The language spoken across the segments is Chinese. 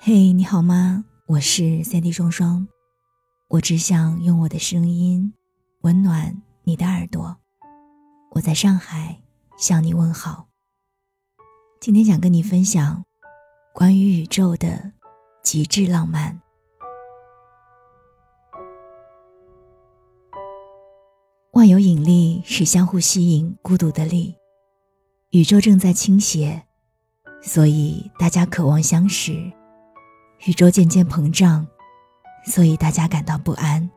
嘿，你好吗？我是三 D 双双，我只想用我的声音温暖你的耳朵。我在上海向你问好。今天想跟你分享关于宇宙的极致浪漫。万有引力是相互吸引孤独的力，宇宙正在倾斜，所以大家渴望相识；宇宙渐渐膨胀，所以大家感到不安。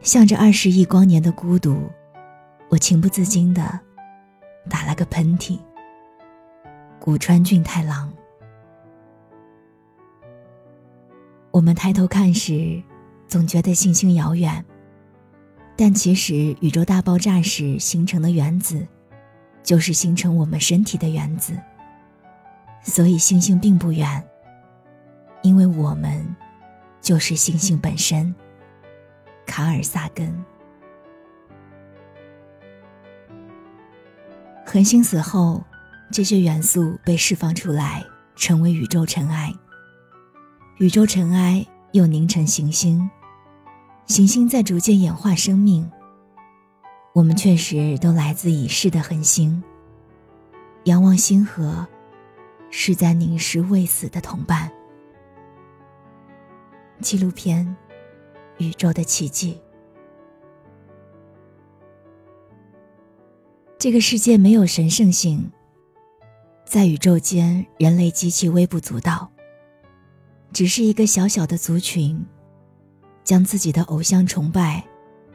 向着二十亿光年的孤独，我情不自禁的打了个喷嚏。古川俊太郎。我们抬头看时，总觉得星星遥远。但其实，宇宙大爆炸时形成的原子，就是形成我们身体的原子。所以，星星并不远，因为我们就是星星本身。卡尔萨根。恒星死后，这些元素被释放出来，成为宇宙尘埃。宇宙尘埃又凝成行星。行星在逐渐演化生命。我们确实都来自已逝的恒星。仰望星河，是在凝视未死的同伴。纪录片《宇宙的奇迹》。这个世界没有神圣性，在宇宙间，人类极其微不足道，只是一个小小的族群。将自己的偶像崇拜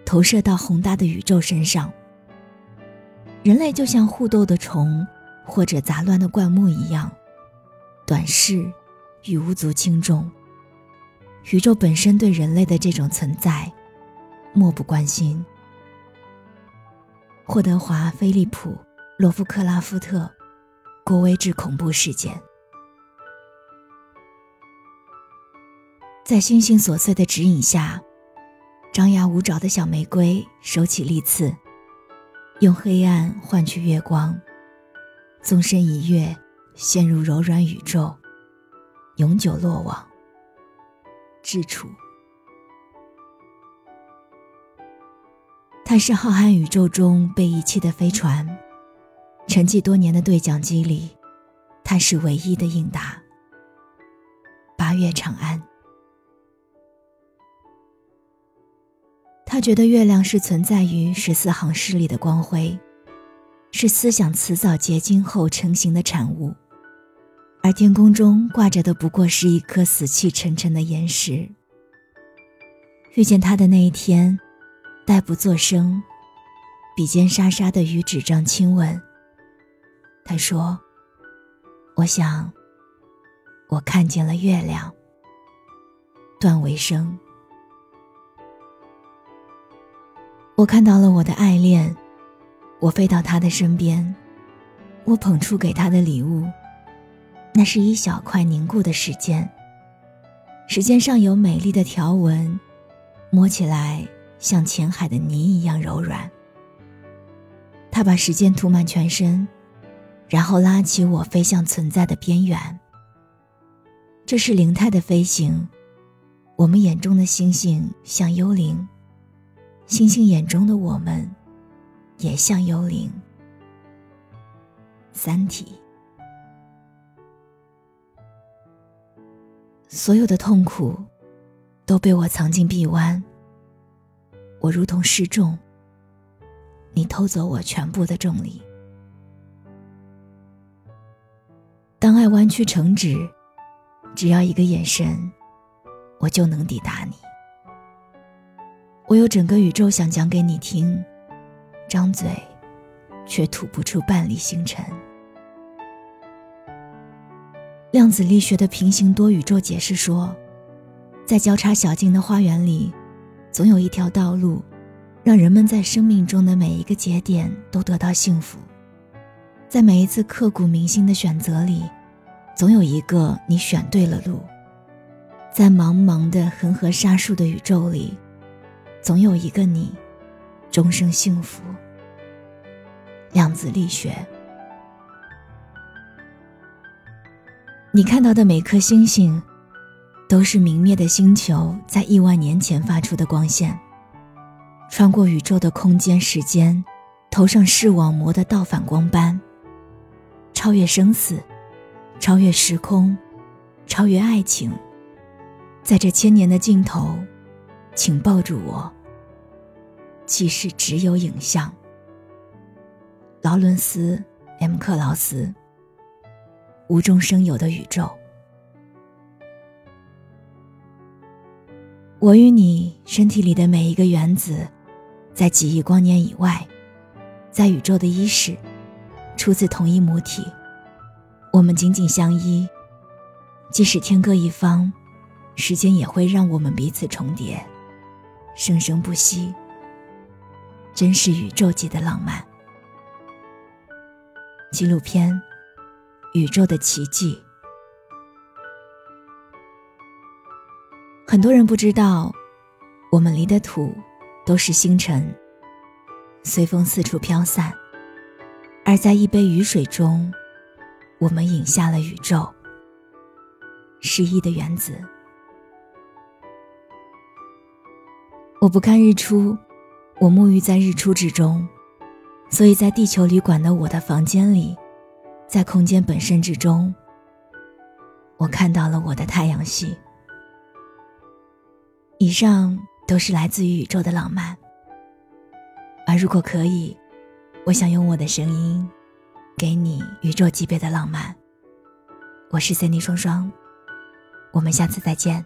投射到宏大的宇宙身上。人类就像互斗的虫，或者杂乱的灌木一样，短视与无足轻重。宇宙本身对人类的这种存在漠不关心。霍德华·菲利普·罗夫克拉夫特，郭威治恐怖事件。在星星琐碎的指引下，张牙舞爪的小玫瑰收起利刺，用黑暗换取月光，纵身一跃，陷入柔软宇宙，永久落网。至处，它是浩瀚宇宙中被遗弃的飞船，沉寂多年的对讲机里，它是唯一的应答。八月长安。他觉得月亮是存在于十四行诗里的光辉，是思想辞藻结晶后成型的产物，而天空中挂着的不过是一颗死气沉沉的岩石。遇见他的那一天，待不作声，笔尖沙沙的与纸张亲吻。他说：“我想，我看见了月亮。”段维生。我看到了我的爱恋，我飞到他的身边，我捧出给他的礼物，那是一小块凝固的时间。时间上有美丽的条纹，摸起来像浅海的泥一样柔软。他把时间涂满全身，然后拉起我飞向存在的边缘。这是灵态的飞行，我们眼中的星星像幽灵。星星眼中的我们，也像幽灵。三体，所有的痛苦都被我藏进臂弯。我如同失重，你偷走我全部的重力。当爱弯曲成直，只要一个眼神，我就能抵达你。我有整个宇宙想讲给你听，张嘴，却吐不出半粒星辰。量子力学的平行多宇宙解释说，在交叉小径的花园里，总有一条道路，让人们在生命中的每一个节点都得到幸福。在每一次刻骨铭心的选择里，总有一个你选对了路。在茫茫的恒河沙数的宇宙里。总有一个你，终生幸福。量子力学，你看到的每颗星星都是明灭的星球在亿万年前发出的光线，穿过宇宙的空间时间，投上视网膜的倒反光斑。超越生死，超越时空，超越爱情。在这千年的尽头，请抱住我。即使只有影像。劳伦斯 ·M· 克劳斯。无中生有的宇宙。我与你身体里的每一个原子，在几亿光年以外，在宇宙的伊始，出自同一母体。我们紧紧相依，即使天各一方，时间也会让我们彼此重叠，生生不息。真是宇宙级的浪漫。纪录片《宇宙的奇迹》。很多人不知道，我们离的土都是星辰，随风四处飘散；而在一杯雨水中，我们饮下了宇宙，失忆的原子。我不看日出，我沐浴在日出之中，所以在地球旅馆的我的房间里，在空间本身之中，我看到了我的太阳系。以上都是来自于宇宙的浪漫，而如果可以，我想用我的声音，给你宇宙级别的浪漫。我是 Cindy 双双，我们下次再见。